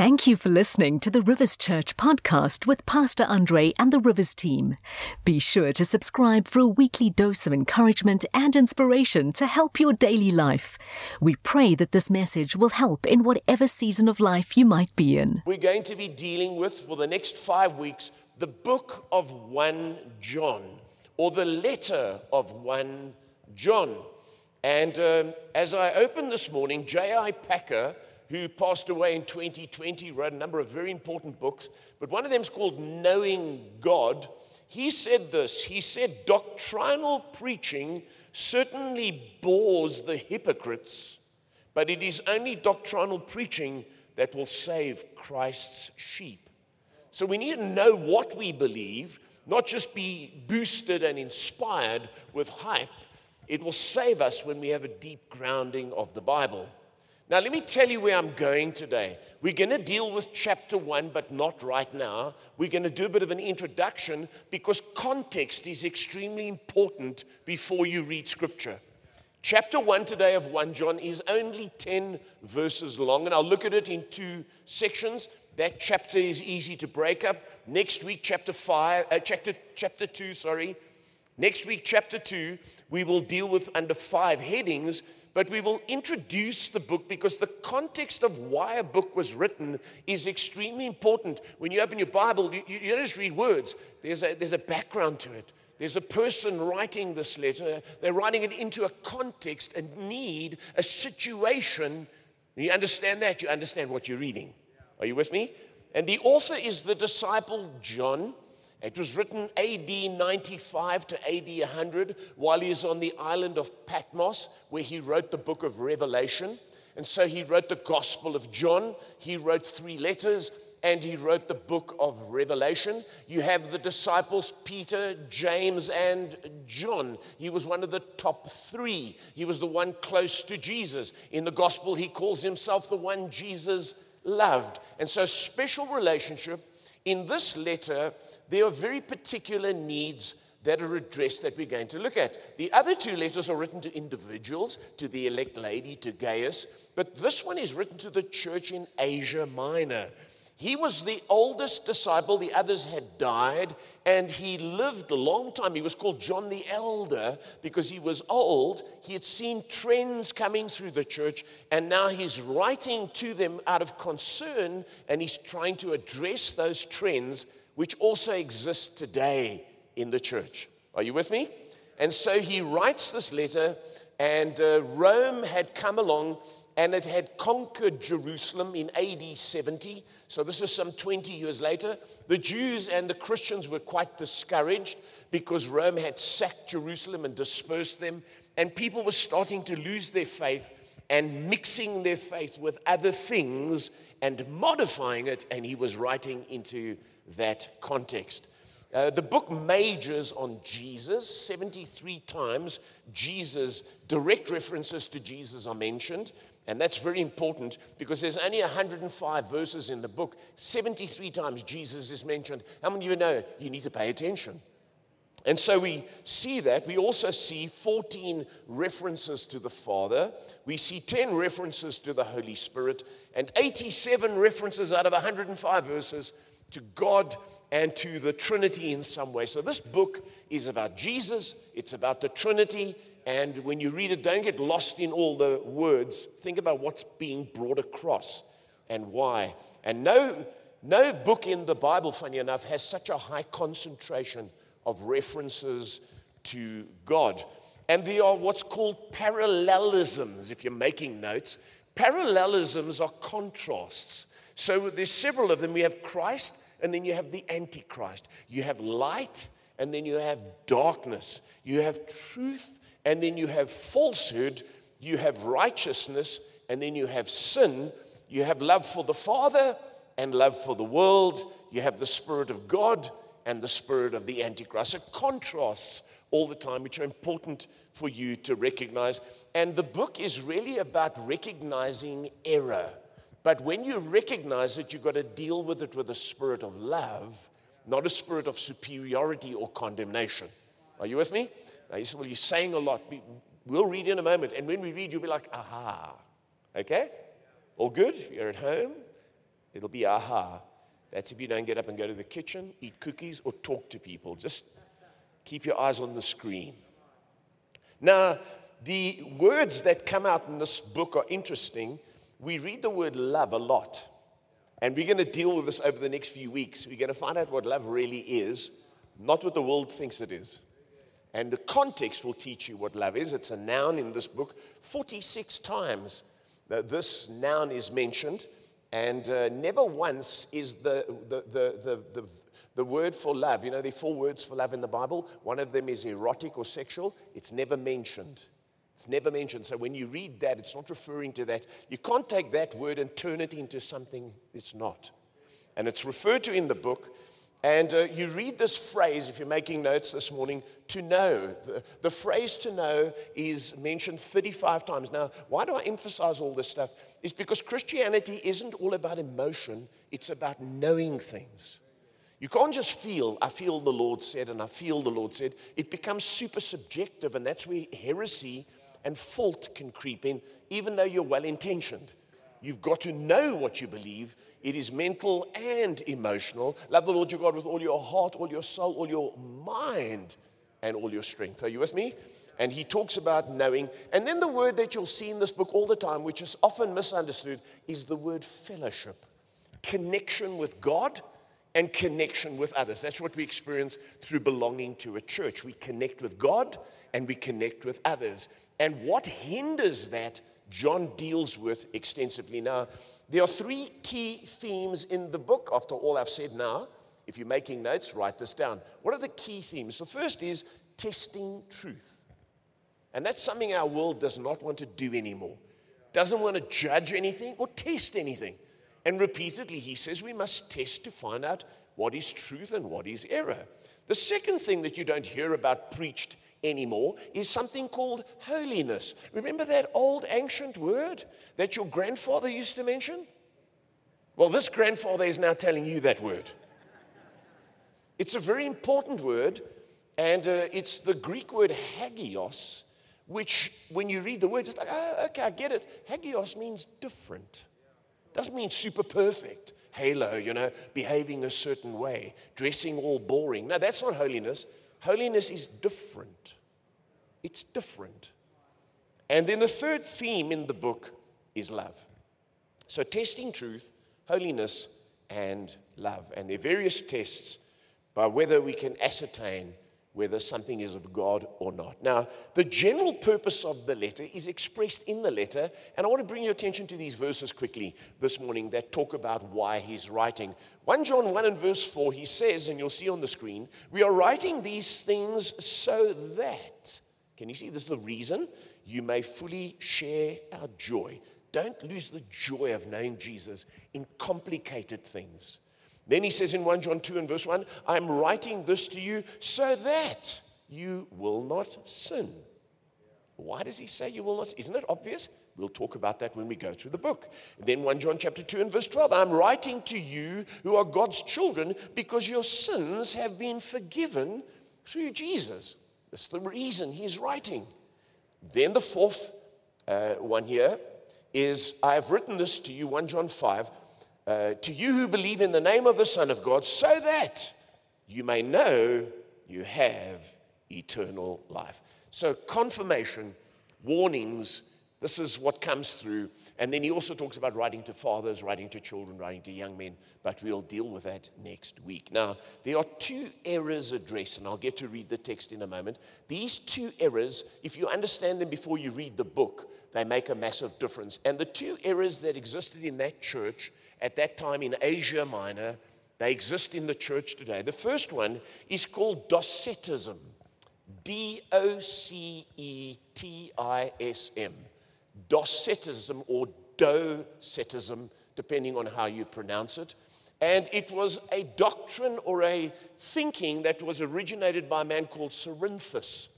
Thank you for listening to the Rivers Church podcast with Pastor Andre and the Rivers team. Be sure to subscribe for a weekly dose of encouragement and inspiration to help your daily life. We pray that this message will help in whatever season of life you might be in. We're going to be dealing with, for the next five weeks, the book of 1 John, or the letter of 1 John. And um, as I opened this morning, J.I. Packer who passed away in 2020, wrote a number of very important books, but one of them is called Knowing God. He said this He said, Doctrinal preaching certainly bores the hypocrites, but it is only doctrinal preaching that will save Christ's sheep. So we need to know what we believe, not just be boosted and inspired with hype. It will save us when we have a deep grounding of the Bible. Now, let me tell you where I'm going today. We're going to deal with chapter one, but not right now. We're going to do a bit of an introduction because context is extremely important before you read scripture. Chapter one today of 1 John is only 10 verses long, and I'll look at it in two sections. That chapter is easy to break up. Next week, chapter five, uh, chapter, chapter two, sorry. Next week, chapter two, we will deal with under five headings but we will introduce the book because the context of why a book was written is extremely important. When you open your Bible, you, you don't just read words, there's a, there's a background to it. There's a person writing this letter. They're writing it into a context, a need, a situation. You understand that? You understand what you're reading. Are you with me? And the author is the disciple John. It was written AD 95 to AD 100 while he is on the island of Patmos, where he wrote the book of Revelation. And so he wrote the Gospel of John, he wrote three letters, and he wrote the book of Revelation. You have the disciples Peter, James, and John. He was one of the top three. He was the one close to Jesus. In the Gospel, he calls himself the one Jesus loved. And so, special relationship. In this letter, there are very particular needs that are addressed that we're going to look at. The other two letters are written to individuals, to the elect lady, to Gaius, but this one is written to the church in Asia Minor. He was the oldest disciple, the others had died, and he lived a long time. He was called John the Elder because he was old. He had seen trends coming through the church, and now he's writing to them out of concern, and he's trying to address those trends which also exists today in the church. Are you with me? And so he writes this letter, and uh, Rome had come along and it had conquered Jerusalem in AD 70. So this is some 20 years later. The Jews and the Christians were quite discouraged because Rome had sacked Jerusalem and dispersed them, and people were starting to lose their faith and mixing their faith with other things and modifying it, and he was writing into that context. Uh, the book majors on Jesus. 73 times, Jesus, direct references to Jesus are mentioned. And that's very important because there's only 105 verses in the book. 73 times Jesus is mentioned. How many of you know you need to pay attention? And so we see that. We also see 14 references to the Father. We see 10 references to the Holy Spirit and 87 references out of 105 verses to God and to the Trinity in some way. So, this book is about Jesus, it's about the Trinity, and when you read it, don't get lost in all the words. Think about what's being brought across and why. And no, no book in the Bible, funny enough, has such a high concentration of references to God. And there are what's called parallelisms, if you're making notes. Parallelisms are contrasts. So there's several of them. We have Christ, and then you have the Antichrist. You have light, and then you have darkness. You have truth, and then you have falsehood. You have righteousness, and then you have sin. You have love for the Father and love for the world. You have the Spirit of God and the Spirit of the Antichrist. So contrasts all the time, which are important for you to recognize. And the book is really about recognizing error. But when you recognize it, you've got to deal with it with a spirit of love, not a spirit of superiority or condemnation. Are you with me? Now you say, well, you're saying a lot. We'll read in a moment. And when we read, you'll be like, aha. Okay? All good? You're at home? It'll be aha. That's if you don't get up and go to the kitchen, eat cookies, or talk to people. Just keep your eyes on the screen. Now, the words that come out in this book are interesting. We read the word love a lot. And we're going to deal with this over the next few weeks. We're going to find out what love really is, not what the world thinks it is. And the context will teach you what love is. It's a noun in this book. 46 times that this noun is mentioned, and uh, never once is the, the, the, the, the, the word for love. You know, there are four words for love in the Bible. One of them is erotic or sexual, it's never mentioned. It's never mentioned. So when you read that, it's not referring to that. You can't take that word and turn it into something it's not. And it's referred to in the book. And uh, you read this phrase, if you're making notes this morning, to know. The, the phrase to know is mentioned 35 times. Now, why do I emphasize all this stuff? Is because Christianity isn't all about emotion, it's about knowing things. You can't just feel, I feel the Lord said, and I feel the Lord said. It becomes super subjective, and that's where heresy and fault can creep in, even though you're well intentioned. You've got to know what you believe. It is mental and emotional. Love the Lord your God with all your heart, all your soul, all your mind, and all your strength. Are you with me? And he talks about knowing. And then the word that you'll see in this book all the time, which is often misunderstood, is the word fellowship connection with God and connection with others. That's what we experience through belonging to a church. We connect with God and we connect with others. And what hinders that, John deals with extensively. Now, there are three key themes in the book, after all I've said now. If you're making notes, write this down. What are the key themes? The first is testing truth. And that's something our world does not want to do anymore. Doesn't want to judge anything or test anything. And repeatedly, he says we must test to find out what is truth and what is error. The second thing that you don't hear about preached anymore is something called holiness. Remember that old ancient word that your grandfather used to mention? Well, this grandfather is now telling you that word. It's a very important word, and uh, it's the Greek word hagios, which, when you read the word, it's like, oh, okay, I get it. Hagios means different. Doesn't mean super perfect. Halo, you know, behaving a certain way, dressing all boring. No, that's not holiness. Holiness is different. It's different. And then the third theme in the book is love. So, testing truth, holiness, and love. And there are various tests by whether we can ascertain whether something is of God or not. Now, the general purpose of the letter is expressed in the letter, and I want to bring your attention to these verses quickly this morning that talk about why he's writing. 1 John 1 and verse 4, he says, and you'll see on the screen, we are writing these things so that, can you see this is the reason? You may fully share our joy. Don't lose the joy of knowing Jesus in complicated things. Then he says in 1 John 2 and verse 1, I'm writing this to you so that you will not sin. Why does he say you will not? Isn't it obvious? We'll talk about that when we go through the book. then 1 John chapter 2 and verse 12, I'm writing to you who are God's children because your sins have been forgiven through Jesus. That's the reason he's writing. Then the fourth uh, one here is I have written this to you, 1 John 5, uh, to you who believe in the name of the Son of God, so that you may know you have eternal life. So, confirmation, warnings, this is what comes through. And then he also talks about writing to fathers, writing to children, writing to young men, but we'll deal with that next week. Now, there are two errors addressed, and I'll get to read the text in a moment. These two errors, if you understand them before you read the book, they make a massive difference. And the two errors that existed in that church at that time in Asia Minor, they exist in the church today. The first one is called Docetism D O C E T I S M. Docetism or Docetism, depending on how you pronounce it. And it was a doctrine or a thinking that was originated by a man called Cerinthus.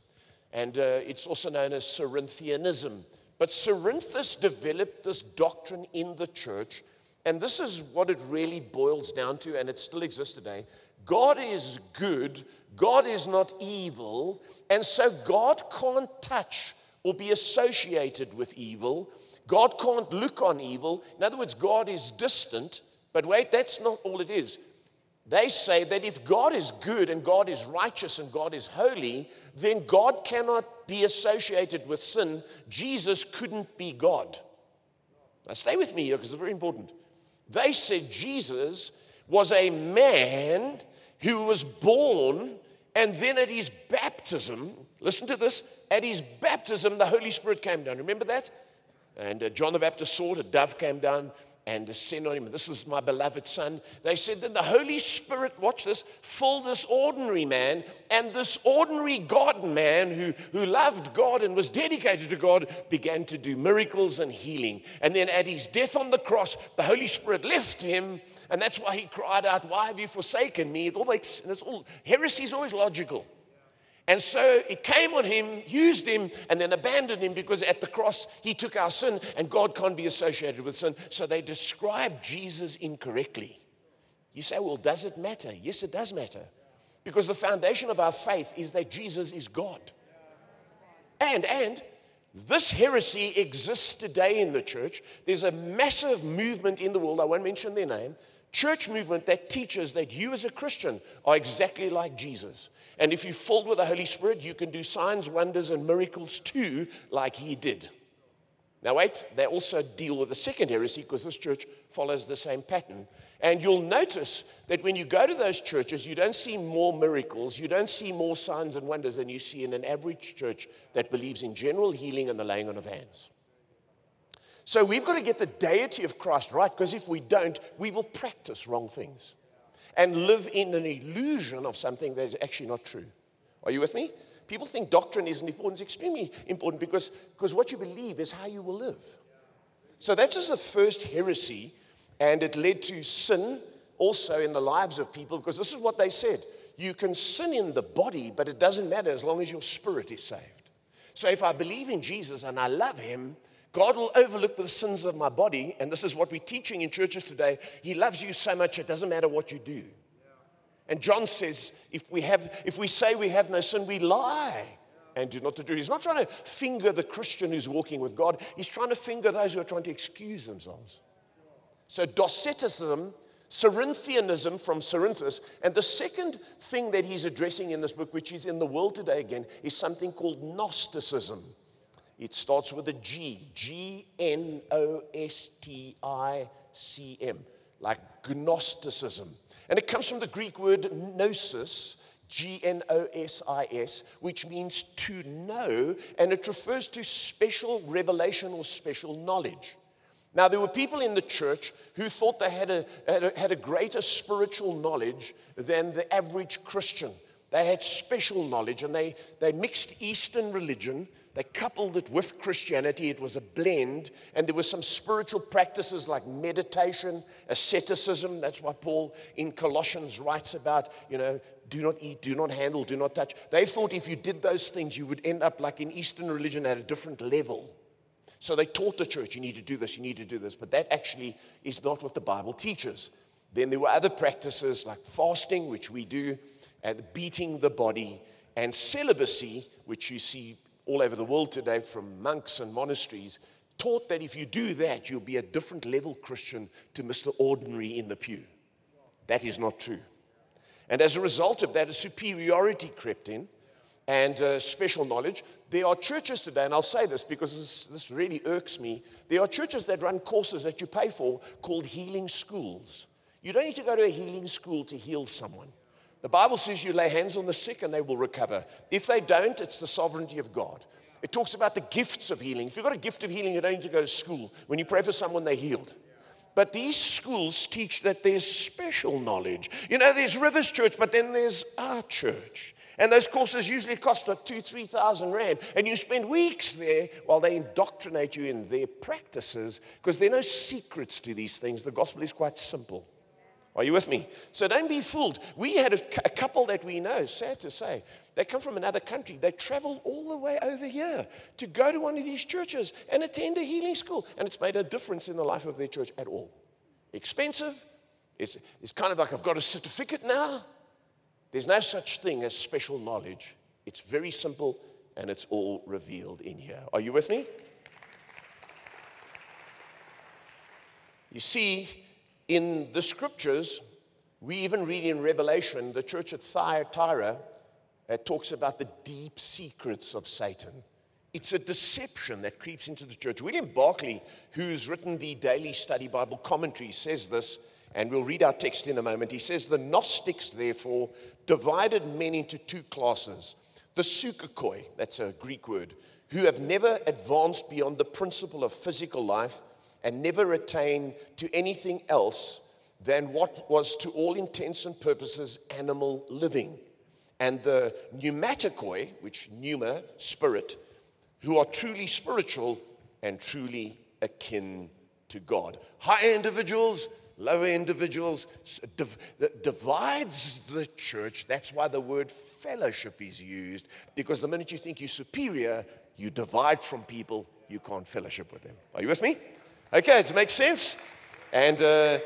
And uh, it's also known as Cerinthianism. But Cerinthus developed this doctrine in the church and this is what it really boils down to, and it still exists today. God is good, God is not evil, and so God can't touch or be associated with evil. God can't look on evil. In other words, God is distant But wait, that's not all it is. They say that if God is good and God is righteous and God is holy, then God cannot be associated with sin. Jesus couldn't be God. Now, stay with me here because it's very important. They said Jesus was a man who was born, and then at his baptism, listen to this, at his baptism, the Holy Spirit came down. Remember that? And uh, John the Baptist saw it, a dove came down and descend on him. This is my beloved son. They said that the Holy Spirit, watch this, filled this ordinary man, and this ordinary God man who, who loved God and was dedicated to God began to do miracles and healing. And then at his death on the cross, the Holy Spirit left him, and that's why he cried out, Why have you forsaken me? It all makes and it's all heresy is always logical. And so it came on him, used him, and then abandoned him because at the cross he took our sin, and God can't be associated with sin. So they describe Jesus incorrectly. You say, well, does it matter? Yes, it does matter. Because the foundation of our faith is that Jesus is God. And, and, this heresy exists today in the church. There's a massive movement in the world, I won't mention their name, church movement that teaches that you as a Christian are exactly like Jesus. And if you're filled with the Holy Spirit, you can do signs, wonders, and miracles too, like he did. Now, wait, they also deal with the second heresy because this church follows the same pattern. And you'll notice that when you go to those churches, you don't see more miracles, you don't see more signs and wonders than you see in an average church that believes in general healing and the laying on of hands. So we've got to get the deity of Christ right because if we don't, we will practice wrong things and live in an illusion of something that is actually not true. Are you with me? People think doctrine isn't important. It's extremely important because, because what you believe is how you will live. So that is the first heresy, and it led to sin also in the lives of people because this is what they said. You can sin in the body, but it doesn't matter as long as your spirit is saved. So if I believe in Jesus and I love him, God will overlook the sins of my body, and this is what we're teaching in churches today. He loves you so much, it doesn't matter what you do. And John says, if we, have, if we say we have no sin, we lie and do not the truth. He's not trying to finger the Christian who's walking with God, he's trying to finger those who are trying to excuse themselves. So, Doceticism, Cerinthianism from Cerinthus, and the second thing that he's addressing in this book, which is in the world today again, is something called Gnosticism. It starts with a G, G N O S T I C M, like Gnosticism. And it comes from the Greek word gnosis, G N O S I S, which means to know, and it refers to special revelation or special knowledge. Now, there were people in the church who thought they had a, had a, had a greater spiritual knowledge than the average Christian. They had special knowledge and they, they mixed Eastern religion they coupled it with Christianity. It was a blend. And there were some spiritual practices like meditation, asceticism. That's why Paul in Colossians writes about, you know, do not eat, do not handle, do not touch. They thought if you did those things, you would end up like in Eastern religion at a different level. So they taught the church, you need to do this, you need to do this. But that actually is not what the Bible teaches. Then there were other practices like fasting, which we do, and beating the body, and celibacy, which you see all over the world today from monks and monasteries taught that if you do that, you'll be a different level Christian to Mr. Ordinary in the pew. That is not true. And as a result of that, a superiority crept in and uh, special knowledge. There are churches today, and I'll say this because this, this really irks me. There are churches that run courses that you pay for called healing schools. You don't need to go to a healing school to heal someone. The Bible says you lay hands on the sick and they will recover. If they don't, it's the sovereignty of God. It talks about the gifts of healing. If you've got a gift of healing, you don't need to go to school. When you pray for someone, they're healed. But these schools teach that there's special knowledge. You know, there's Rivers Church, but then there's our church. And those courses usually cost like two, three thousand rand. And you spend weeks there while they indoctrinate you in their practices because there are no secrets to these things. The gospel is quite simple. Are you with me? So don't be fooled. We had a, a, couple that we know, sad to say, they come from another country. They travel all the way over here to go to one of these churches and attend a healing school. And it's made a difference in the life of their church at all. Expensive. It's, it's kind of like I've got a certificate now. There's no such thing as special knowledge. It's very simple and it's all revealed in here. Are you with me? You see, In the scriptures, we even read in Revelation, the church at Thyatira uh, talks about the deep secrets of Satan. It's a deception that creeps into the church. William Barclay, who's written the Daily Study Bible commentary, says this, and we'll read our text in a moment. He says, The Gnostics, therefore, divided men into two classes the psychikoi, that's a Greek word, who have never advanced beyond the principle of physical life and never attain to anything else than what was, to all intents and purposes, animal living. And the pneumaticoi, which pneuma, spirit, who are truly spiritual and truly akin to God. Higher individuals, lower individuals, div- divides the church. That's why the word fellowship is used, because the minute you think you're superior, you divide from people, you can't fellowship with them. Are you with me? Okay, it makes sense. And uh,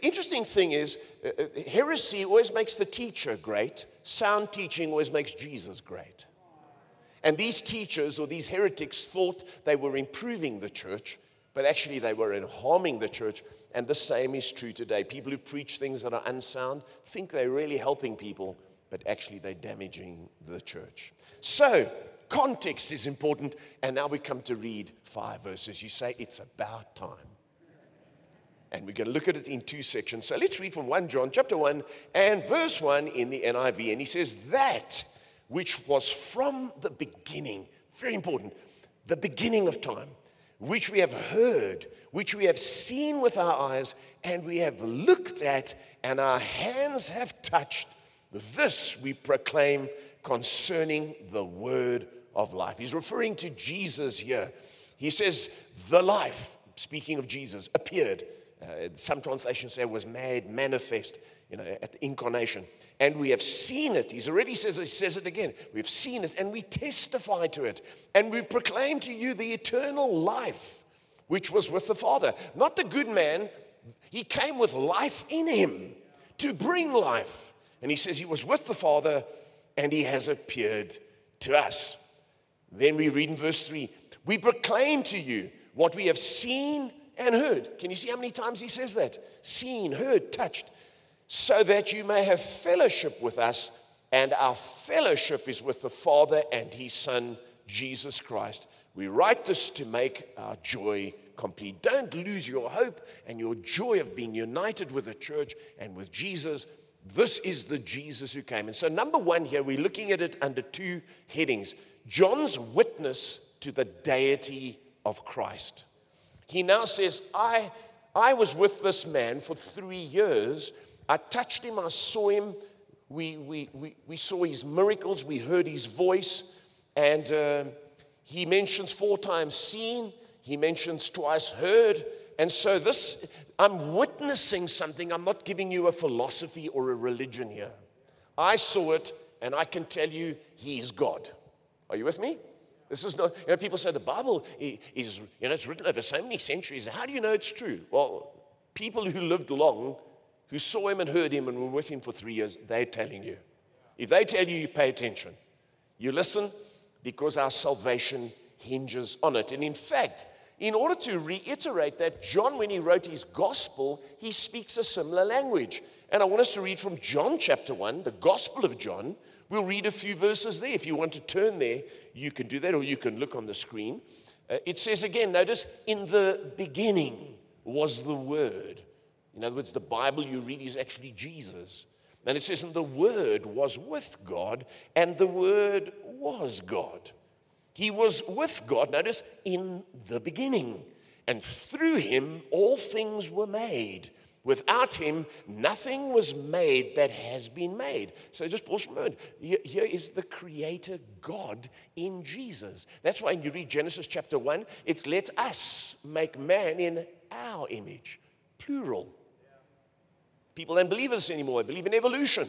interesting thing is, uh, uh, heresy always makes the teacher great. Sound teaching always makes Jesus great. And these teachers or these heretics thought they were improving the church, but actually they were harming the church. And the same is true today. People who preach things that are unsound think they're really helping people, but actually they're damaging the church. So, context is important. And now we come to read five verses. You say, It's about time. And we're going to look at it in two sections. So let's read from 1 John chapter 1 and verse 1 in the NIV. And he says, That which was from the beginning, very important, the beginning of time, which we have heard, which we have seen with our eyes, and we have looked at, and our hands have touched, this we proclaim concerning the word of life. He's referring to Jesus here. He says, The life, speaking of Jesus, appeared. Uh, some translations say was made manifest, you know, at the incarnation and we have seen it. He's already says he says it again. We've seen it and we testify to it. And we proclaim to you the eternal life which was with the Father. Not the good man, he came with life in him to bring life. And he says he was with the Father and he has appeared to us. Then we read in verse 3 We proclaim to you what we have seen and heard. Can you see how many times he says that? Seen, heard, touched so that you may have fellowship with us, and our fellowship is with the Father and His Son, Jesus Christ. We write this to make our joy complete. Don't lose your hope and your joy of being united with the church and with Jesus. This is the Jesus who came. And so, number one here, we're looking at it under two headings John's witness to the deity of Christ. He now says, I, I was with this man for three years I touched him, I saw him, we, we, we, we saw his miracles, we heard his voice, and uh, he mentions four times seen, he mentions twice heard. And so, this, I'm witnessing something. I'm not giving you a philosophy or a religion here. I saw it, and I can tell you, He is God. Are you with me? This is not, you know, people say the Bible is, you know, it's written over so many centuries. How do you know it's true? Well, people who lived long who saw him and heard him and were with him for three years, they're telling you. If they tell you, you pay attention. You listen because our salvation hinges on it. And in fact, in order to reiterate that, John, when he wrote his gospel, he speaks a similar language. And I want us to read from John chapter 1, the Gospel of John. We'll read a few verses there. If you want to turn there, you can do that, or you can look on the screen. Uh, it says again, notice, in the beginning was the Word in other words, the Bible you read is actually Jesus. And it says, and the Word was with God, and the Word was God. He was with God, notice, in the beginning. And through him, all things were made. Without him, nothing was made that has been made. So just pause for a moment. Here is the Creator God in Jesus. That's why when you read Genesis chapter 1, it's let us make man in our image, plural. People don't believe this anymore, they believe in evolution.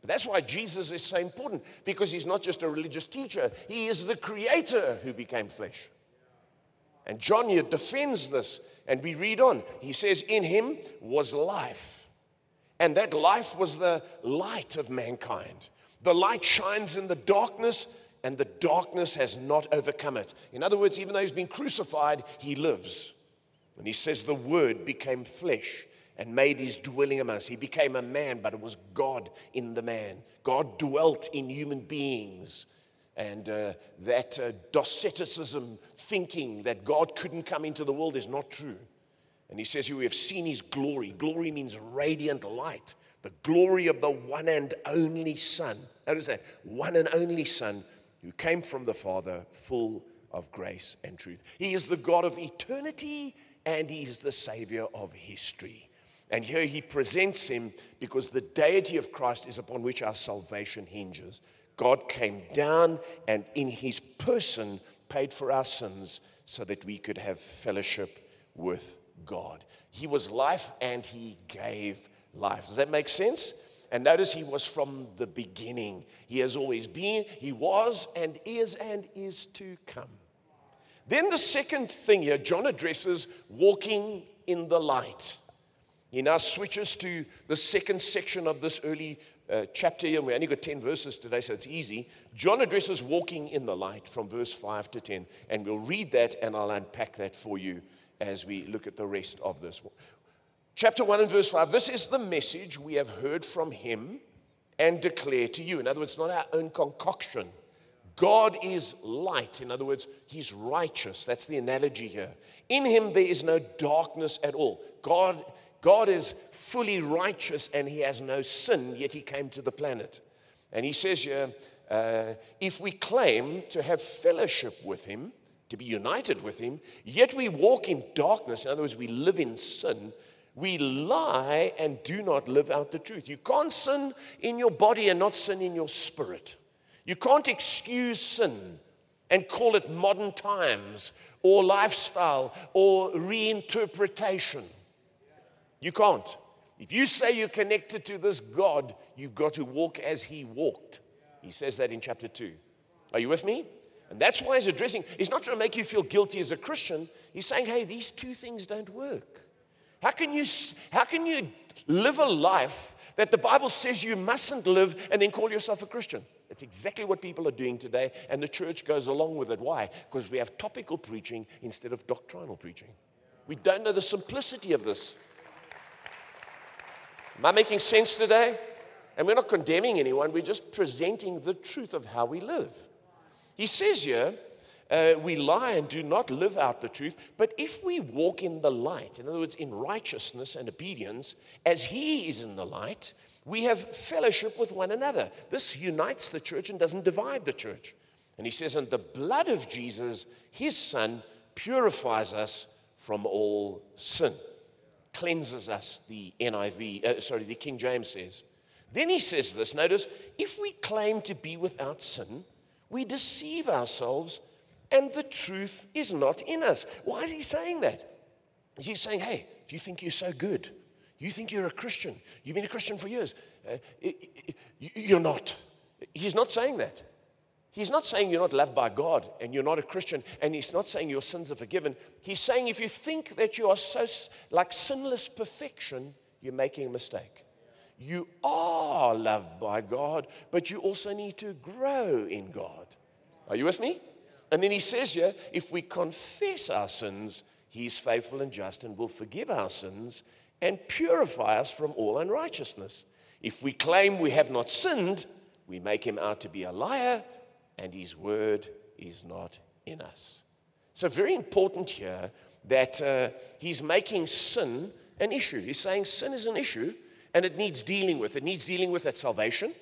But that's why Jesus is so important, because he's not just a religious teacher, he is the creator who became flesh. And John here defends this, and we read on. He says, In him was life, and that life was the light of mankind. The light shines in the darkness, and the darkness has not overcome it. In other words, even though he's been crucified, he lives. And he says, The word became flesh and made his dwelling among us. He became a man, but it was God in the man. God dwelt in human beings. And uh, that uh, Doceticism thinking that God couldn't come into the world is not true. And he says, We have seen his glory. Glory means radiant light. The glory of the one and only Son. Notice that one and only Son who came from the Father, full of grace and truth. He is the God of eternity and he is the Savior of history. And here he presents him because the deity of Christ is upon which our salvation hinges. God came down and in his person paid for our sins so that we could have fellowship with God. He was life and he gave life. Does that make sense? And notice he was from the beginning. He has always been, he was, and is, and is to come. Then the second thing here, John addresses walking in the light. He now switches to the second section of this early uh, chapter here. We only got 10 verses today, so it's easy. John addresses walking in the light from verse 5 to 10. And we'll read that and I'll unpack that for you as we look at the rest of this. Chapter 1 and verse 5 this is the message we have heard from him and declare to you. In other words, not our own concoction. God is light. In other words, he's righteous. That's the analogy here. In him, there is no darkness at all. God, God is fully righteous and he has no sin, yet he came to the planet. And he says here, uh, if we claim to have fellowship with him, to be united with him, yet we walk in darkness, in other words, we live in sin, we lie and do not live out the truth. You can't sin in your body and not sin in your spirit. You can't excuse sin and call it modern times or lifestyle or reinterpretation. You can't. If you say you're connected to this God, you've got to walk as He walked. He says that in chapter 2. Are you with me? And that's why he's addressing, he's not trying to make you feel guilty as a Christian. He's saying, hey, these two things don't work. How can you, how can you live a life that the Bible says you mustn't live and then call yourself a Christian? It's exactly what people are doing today, and the church goes along with it. Why? Because we have topical preaching instead of doctrinal preaching. We don't know the simplicity of this. Am I making sense today? And we're not condemning anyone, we're just presenting the truth of how we live. He says here, uh, we lie and do not live out the truth. But if we walk in the light, in other words, in righteousness and obedience, as He is in the light, we have fellowship with one another. This unites the church and doesn't divide the church. And He says, and the blood of Jesus, His Son, purifies us from all sin, cleanses us, the NIV, uh, sorry, the King James says. Then he says this notice, if we claim to be without sin, we deceive ourselves and the truth is not in us. Why is he saying that? Is he saying, hey, do you think you're so good? You think you're a Christian? You've been a Christian for years. Uh, you're not. He's not saying that. He's not saying you're not loved by God and you're not a Christian, and he's not saying your sins are forgiven. He's saying if you think that you are so like sinless perfection, you're making a mistake. You are loved by God, but you also need to grow in God. Are you with me? And then he says here, if we confess our sins, he's faithful and just and will forgive our sins and purify us from all unrighteousness. If we claim we have not sinned, we make him out to be a liar, and his word is not in us. So, very important here that uh, he's making sin an issue. He's saying sin is an issue and it needs dealing with. It needs dealing with at salvation.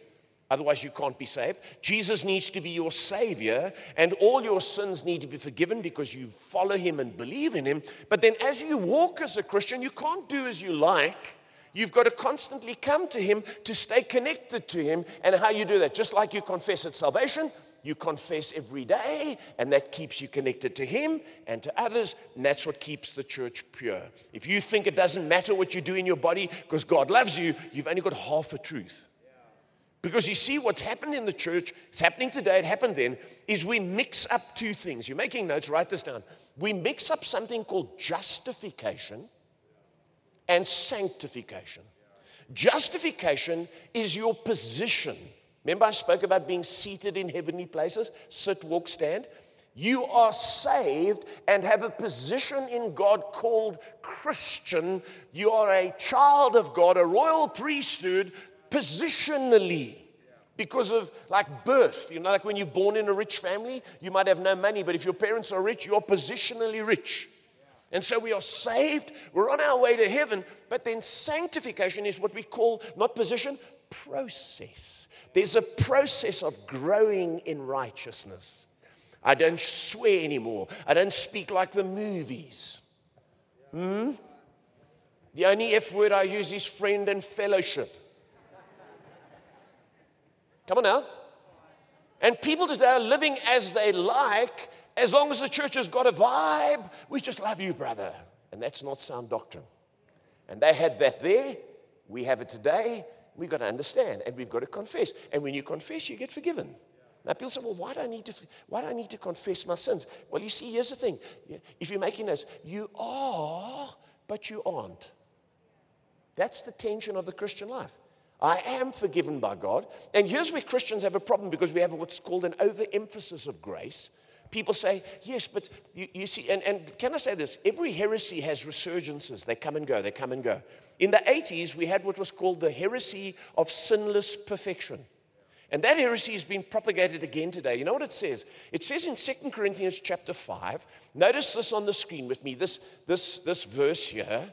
Otherwise, you can't be saved. Jesus needs to be your Savior, and all your sins need to be forgiven because you follow Him and believe in Him. But then, as you walk as a Christian, you can't do as you like. You've got to constantly come to Him to stay connected to Him. And how you do that? Just like you confess at salvation, you confess every day, and that keeps you connected to Him and to others, and that's what keeps the church pure. If you think it doesn't matter what you do in your body because God loves you, you've only got half a truth. Because you see, what's happened in the church, it's happening today, it happened then, is we mix up two things. You're making notes, write this down. We mix up something called justification and sanctification. Justification is your position. Remember, I spoke about being seated in heavenly places sit, walk, stand? You are saved and have a position in God called Christian. You are a child of God, a royal priesthood, positionally. Because of like birth, you know, like when you're born in a rich family, you might have no money, but if your parents are rich, you're positionally rich. And so we are saved, we're on our way to heaven, but then sanctification is what we call not position, process. There's a process of growing in righteousness. I don't swear anymore. I don't speak like the movies. Hmm? The only F word I use is friend and fellowship. Come on now. And people today are living as they like, as long as the church has got a vibe. We just love you, brother. And that's not sound doctrine. And they had that there. We have it today. We've got to understand and we've got to confess. And when you confess, you get forgiven. Now, people say, well, why do, I need to, why do I need to confess my sins? Well, you see, here's the thing. If you're making notes, you are, but you aren't. That's the tension of the Christian life. I am forgiven by God. And here's where Christians have a problem because we have what's called an overemphasis of grace. People say, yes, but you, you see, and, and can I say this? Every heresy has resurgences. They come and go, they come and go. In the 80s, we had what was called the heresy of sinless perfection. And that heresy has been propagated again today. You know what it says? It says in 2 Corinthians chapter 5, notice this on the screen with me, this, this, this verse here,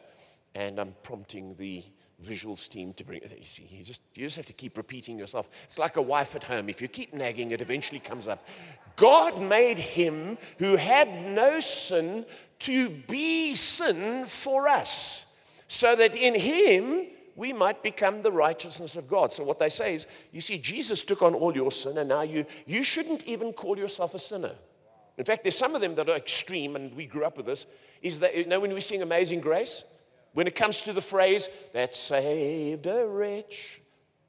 and I'm prompting the visuals team to bring. You see, you just, you just have to keep repeating yourself. It's like a wife at home. If you keep nagging, it eventually comes up. God made him who had no sin to be sin for us, so that in him we might become the righteousness of God. So what they say is, you see, Jesus took on all your sin, and now you, you shouldn't even call yourself a sinner. In fact, there's some of them that are extreme, and we grew up with this, is that, you know, when we sing Amazing Grace, when it comes to the phrase, that saved a wretch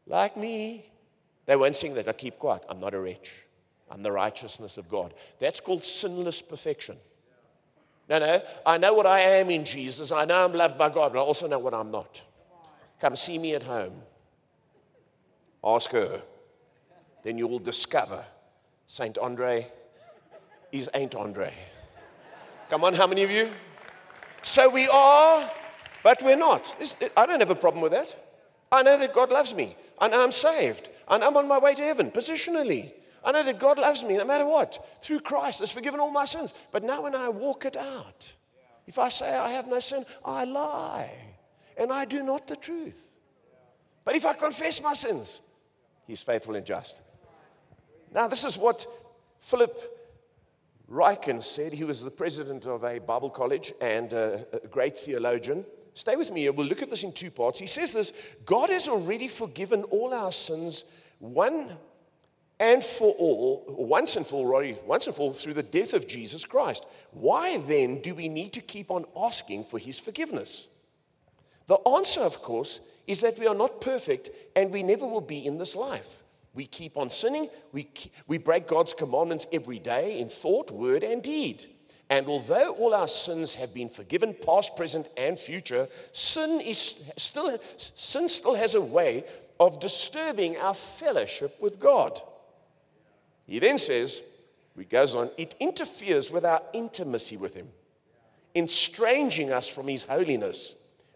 like me, they won't sing that. I keep quiet. I'm not a wretch. I'm the righteousness of God. That's called sinless perfection. No, no. I know what I am in Jesus. I know I'm loved by God, but I also know what I'm not. Come see me at home. Ask her. Then you will discover Saint Andre is Ain't Andre. Come on, how many of you? So we are, but we're not. I don't have a problem with that. I know that God loves me. I know I'm saved. And I'm on my way to heaven, positionally. I know that God loves me no matter what. Through Christ, has forgiven all my sins. But now when I walk it out, if I say I have no sin, I lie and I do not the truth. But if I confess my sins, he's faithful and just. Now, this is what Philip Ryken said. He was the president of a Bible college and a great theologian. Stay with me. We'll look at this in two parts. He says this God has already forgiven all our sins, one and for all, once and for all, once and for all, through the death of Jesus Christ. Why then do we need to keep on asking for his forgiveness? The answer, of course, is that we are not perfect and we never will be in this life. We keep on sinning, we, we break God's commandments every day in thought, word, and deed. And although all our sins have been forgiven, past, present, and future, sin, is still, sin still has a way of disturbing our fellowship with God. He then says, he goes on, it interferes with our intimacy with Him, estranging us from His holiness.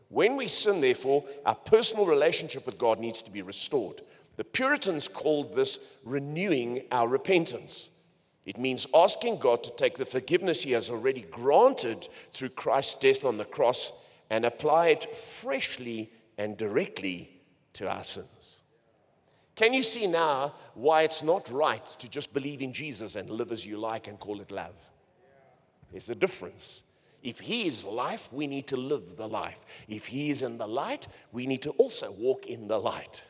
When we sin, therefore, our personal relationship with God needs to be restored. The Puritans called this renewing our repentance. It means asking God to take the forgiveness He has already granted through Christ's death on the cross and apply it freshly and directly to our sins. Can you see now why it's not right to just believe in Jesus and live as you like and call it love? There's a difference. If He is life, we need to live the life. If He is in the light, we need to also walk in the light.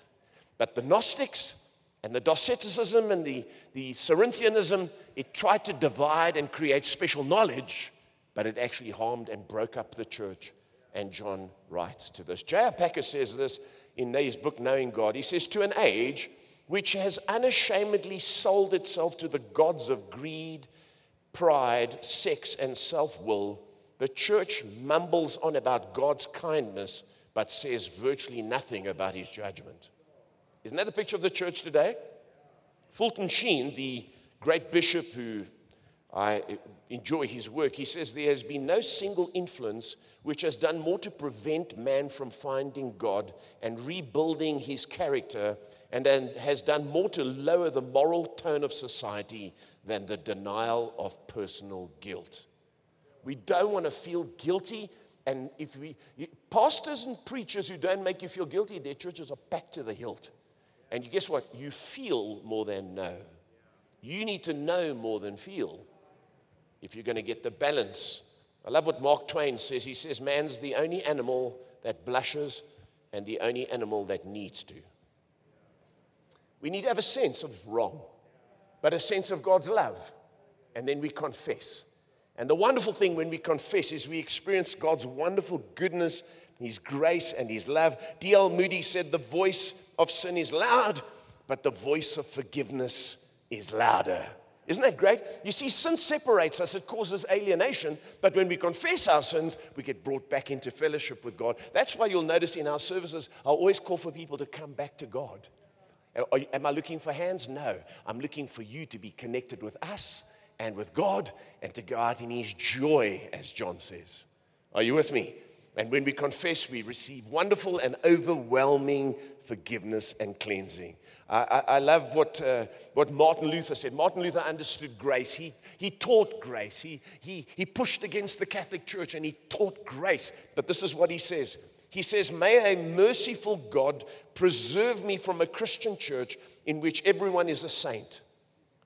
But the Gnostics and the Doceticism and the, the Cerinthianism, it tried to divide and create special knowledge, but it actually harmed and broke up the church. And John writes to this. J.I. Packer says this in his book, Knowing God. He says, To an age which has unashamedly sold itself to the gods of greed, pride, sex, and self will, the church mumbles on about God's kindness, but says virtually nothing about his judgment. Isn't that the picture of the church today? Fulton Sheen, the great bishop who I enjoy his work. He says there has been no single influence which has done more to prevent man from finding God and rebuilding his character and has done more to lower the moral tone of society than the denial of personal guilt. We don't want to feel guilty. And if we, pastors and preachers who don't make you feel guilty, their churches are packed to the hilt. And guess what? You feel more than know. You need to know more than feel if you're going to get the balance. I love what Mark Twain says. He says, Man's the only animal that blushes and the only animal that needs to. We need to have a sense of wrong, but a sense of God's love. And then we confess. And the wonderful thing when we confess is we experience God's wonderful goodness, His grace, and His love. D.L. Moody said, The voice of sin is loud, but the voice of forgiveness is louder. Isn't that great? You see, sin separates us, it causes alienation, but when we confess our sins, we get brought back into fellowship with God. That's why you'll notice in our services, I always call for people to come back to God. Am I looking for hands? No. I'm looking for you to be connected with us and with God and to go out in His joy, as John says. Are you with me? And when we confess, we receive wonderful and overwhelming forgiveness and cleansing. I, I love what, uh, what Martin Luther said. Martin Luther understood grace. He, he taught grace. He, he, he pushed against the Catholic Church and he taught grace. But this is what he says He says, May a merciful God preserve me from a Christian church in which everyone is a saint.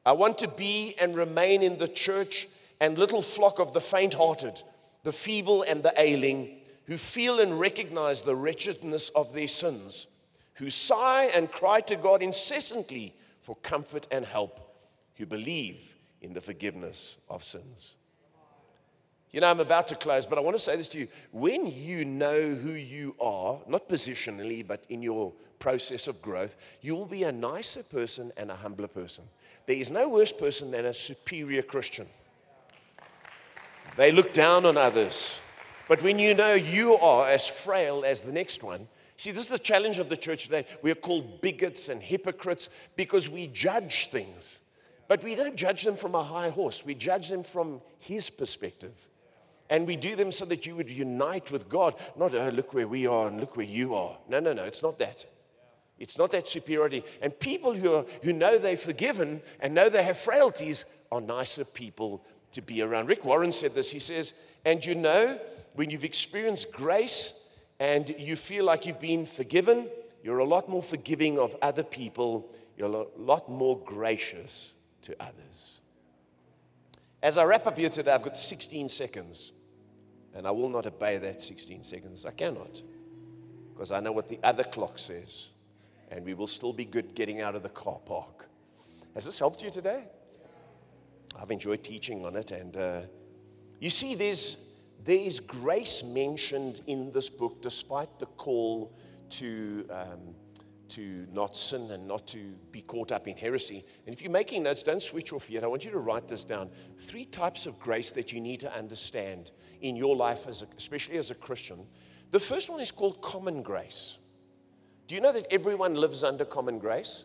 I want to be and remain in the church and little flock of the faint hearted, the feeble and the ailing, who feel and recognize the wretchedness of their sins who sigh and cry to God incessantly for comfort and help, who believe in the forgiveness of sins. You know, I'm about to close, but I want to say this to you. When you know who you are, not positionally, but in your process of growth, you will be a nicer person and a humbler person. There is no worse person than a superior Christian. They look down on others. But when you know you are as frail as the next one, See, this is the challenge of the church today. We are called bigots and hypocrites because we judge things. But we don't judge them from a high horse, we judge them from His perspective. And we do them so that you would unite with God, not, oh, look where we are and look where you are. No, no, no, it's not that. It's not that superiority. And people who, are, who know they're forgiven and know they have frailties are nicer people to be around. Rick Warren said this. He says, And you know, when you've experienced grace, and you feel like you've been forgiven, you're a lot more forgiving of other people, you're a lot more gracious to others. As I wrap up here today, I've got 16 seconds, and I will not obey that 16 seconds. I cannot, because I know what the other clock says, and we will still be good getting out of the car park. Has this helped you today? I've enjoyed teaching on it, and uh, you see, there's there is grace mentioned in this book, despite the call to, um, to not sin and not to be caught up in heresy. And if you're making notes, don't switch off yet. I want you to write this down. Three types of grace that you need to understand in your life, as a, especially as a Christian. The first one is called common grace. Do you know that everyone lives under common grace?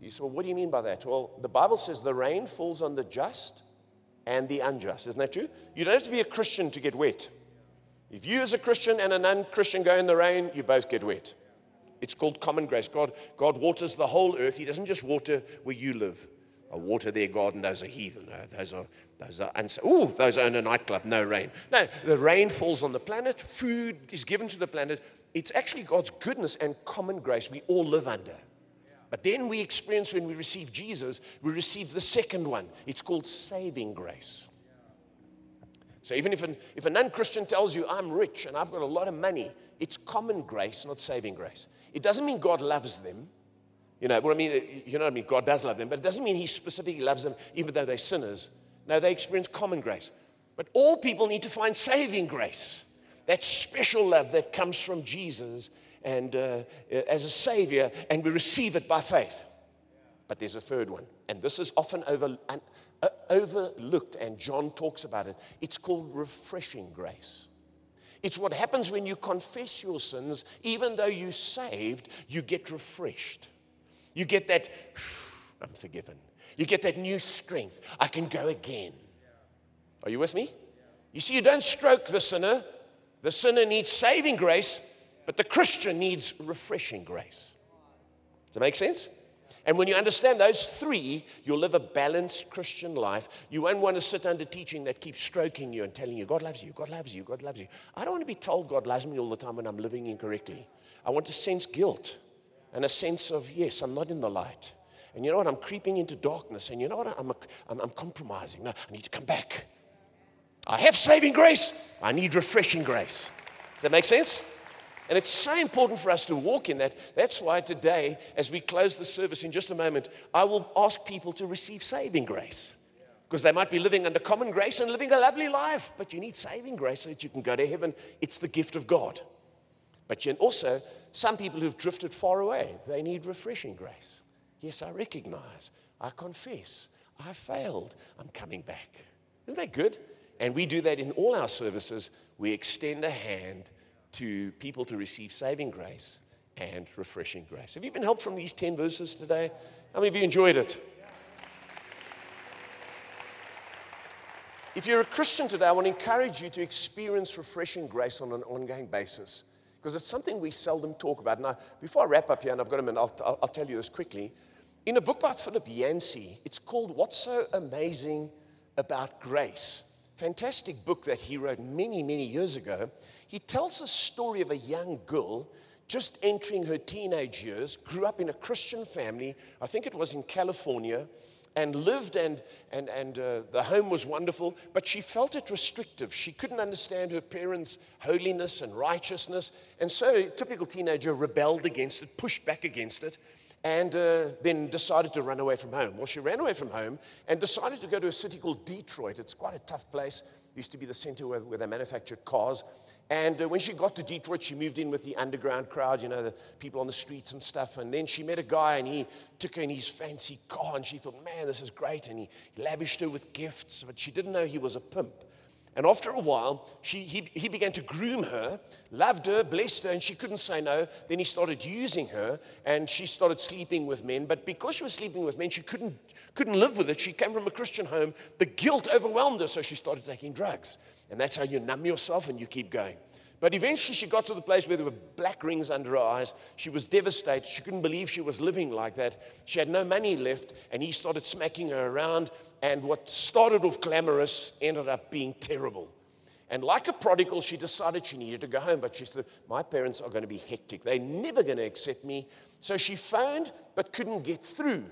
You say, well, what do you mean by that? Well, the Bible says the rain falls on the just and the unjust. Isn't that true? You don't have to be a Christian to get wet. If you, as a Christian, and a non Christian go in the rain, you both get wet. It's called common grace. God, God waters the whole earth. He doesn't just water where you live. I water their garden. Those are heathen. Those are those are uns- ooh, those own a nightclub. No rain. No, the rain falls on the planet. Food is given to the planet. It's actually God's goodness and common grace we all live under. But then we experience when we receive Jesus, we receive the second one. It's called saving grace. So even if an, if a non Christian tells you, I'm rich and I've got a lot of money, it's common grace, not saving grace. It doesn't mean God loves them. You know what I mean? Uh, you know what I mean? God does love them, but it doesn't mean He specifically loves them even though they're sinners. No, they experience common grace. But all people need to find saving grace. That special love that comes from Jesus and uh, as a savior, and we receive it by faith. But there's a third one, and this is often over, uh, overlooked, and John talks about it. It's called refreshing grace. It's what happens when you confess your sins, even though you're saved, you get refreshed. You get that, I'm forgiven. You get that new strength. I can go again. Are you with me? You see, you don't stroke the sinner. The sinner needs saving grace, but the Christian needs refreshing grace. Does that make sense? And when you understand those three, you'll live a balanced Christian life. You won't want to sit under teaching that keeps stroking you and telling you, God loves you, God loves you, God loves you. I don't want to be told God loves me all the time when I'm living incorrectly. I want to sense guilt and a sense of, yes, I'm not in the light. And you know what? I'm creeping into darkness. And you know what? I'm, a, I'm, I'm compromising. No, I need to come back. I have saving grace. I need refreshing grace. Does that make sense? And it's so important for us to walk in that. That's why today, as we close the service in just a moment, I will ask people to receive saving grace. Because they might be living under common grace and living a lovely life, but you need saving grace so that you can go to heaven. It's the gift of God. But also, some people who've drifted far away, they need refreshing grace. Yes, I recognize, I confess, I failed, I'm coming back. Isn't that good? And we do that in all our services. We extend a hand to people to receive saving grace and refreshing grace. Have you been helped from these 10 verses today? How many of you enjoyed it? If you're a Christian today, I want to encourage you to experience refreshing grace on an ongoing basis because it's something we seldom talk about. Now, before I wrap up here, and I've got a minute, I'll, I'll, I'll tell you this quickly. In a book by Philip Yancey, it's called What's So Amazing About Grace. Fantastic book that he wrote many, many years ago he tells a story of a young girl just entering her teenage years, grew up in a Christian family, I think it was in California, and lived, and, and, and uh, the home was wonderful, but she felt it restrictive. She couldn't understand her parents' holiness and righteousness, and so, typical teenager rebelled against it, pushed back against it, and uh, then decided to run away from home. Well, she ran away from home and decided to go to a city called Detroit. It's quite a tough place. It used to be the center where, where they manufactured cars. And uh, when she got to Detroit, she moved in with the underground crowd, you know, the people on the streets and stuff. And then she met a guy, and he took her in his fancy car, and she thought, man, this is great. And he lavished her with gifts, but she didn't know he was a pimp. And after a while, she, he, he began to groom her, loved her, blessed her, and she couldn't say no. Then he started using her, and she started sleeping with men. But because she was sleeping with men, she couldn't, couldn't live with it. She came from a Christian home. The guilt overwhelmed her, so she started taking drugs. And that's how you numb yourself and you keep going. But eventually she got to the place where there were black rings under her eyes. She was devastated. She couldn't believe she was living like that. She had no money left, and he started smacking her around. And what started off glamorous ended up being terrible. And like a prodigal, she decided she needed to go home. But she said, My parents are going to be hectic. They're never going to accept me. So she phoned, but couldn't get through.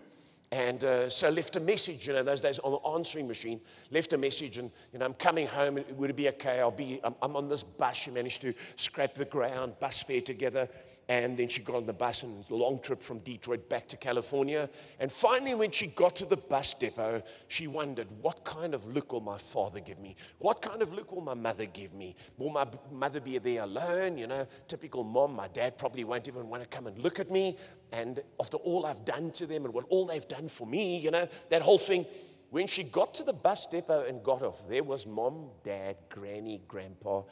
And uh, so left a message, you know, those days on the answering machine, left a message and, you know, I'm coming home. Would it be okay? I'll be, I'm, I'm on this bus. She managed to scrape the ground, bus fare together. And then she got on the bus and long trip from Detroit back to California. And finally, when she got to the bus depot, she wondered, what kind of look will my father give me? What kind of look will my mother give me? Will my mother be there alone? You know, typical mom. My dad probably won't even want to come and look at me. And after all I've done to them and what all they've done for me, you know, that whole thing. When she got to the bus depot and got off, there was mom, dad, granny, grandpa,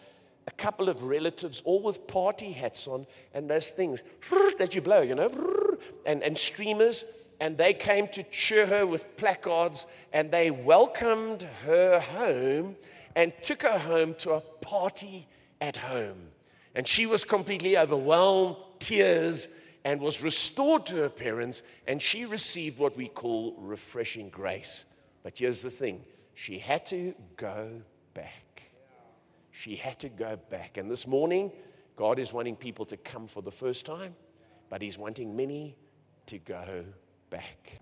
a couple of relatives, all with party hats on and those things that you blow, you know, and, and streamers. And they came to cheer her with placards and they welcomed her home and took her home to a party at home. And she was completely overwhelmed, tears, and was restored to her parents. And she received what we call refreshing grace. But here's the thing she had to go. She had to go back. And this morning, God is wanting people to come for the first time, but He's wanting many to go back.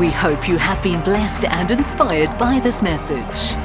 We hope you have been blessed and inspired by this message.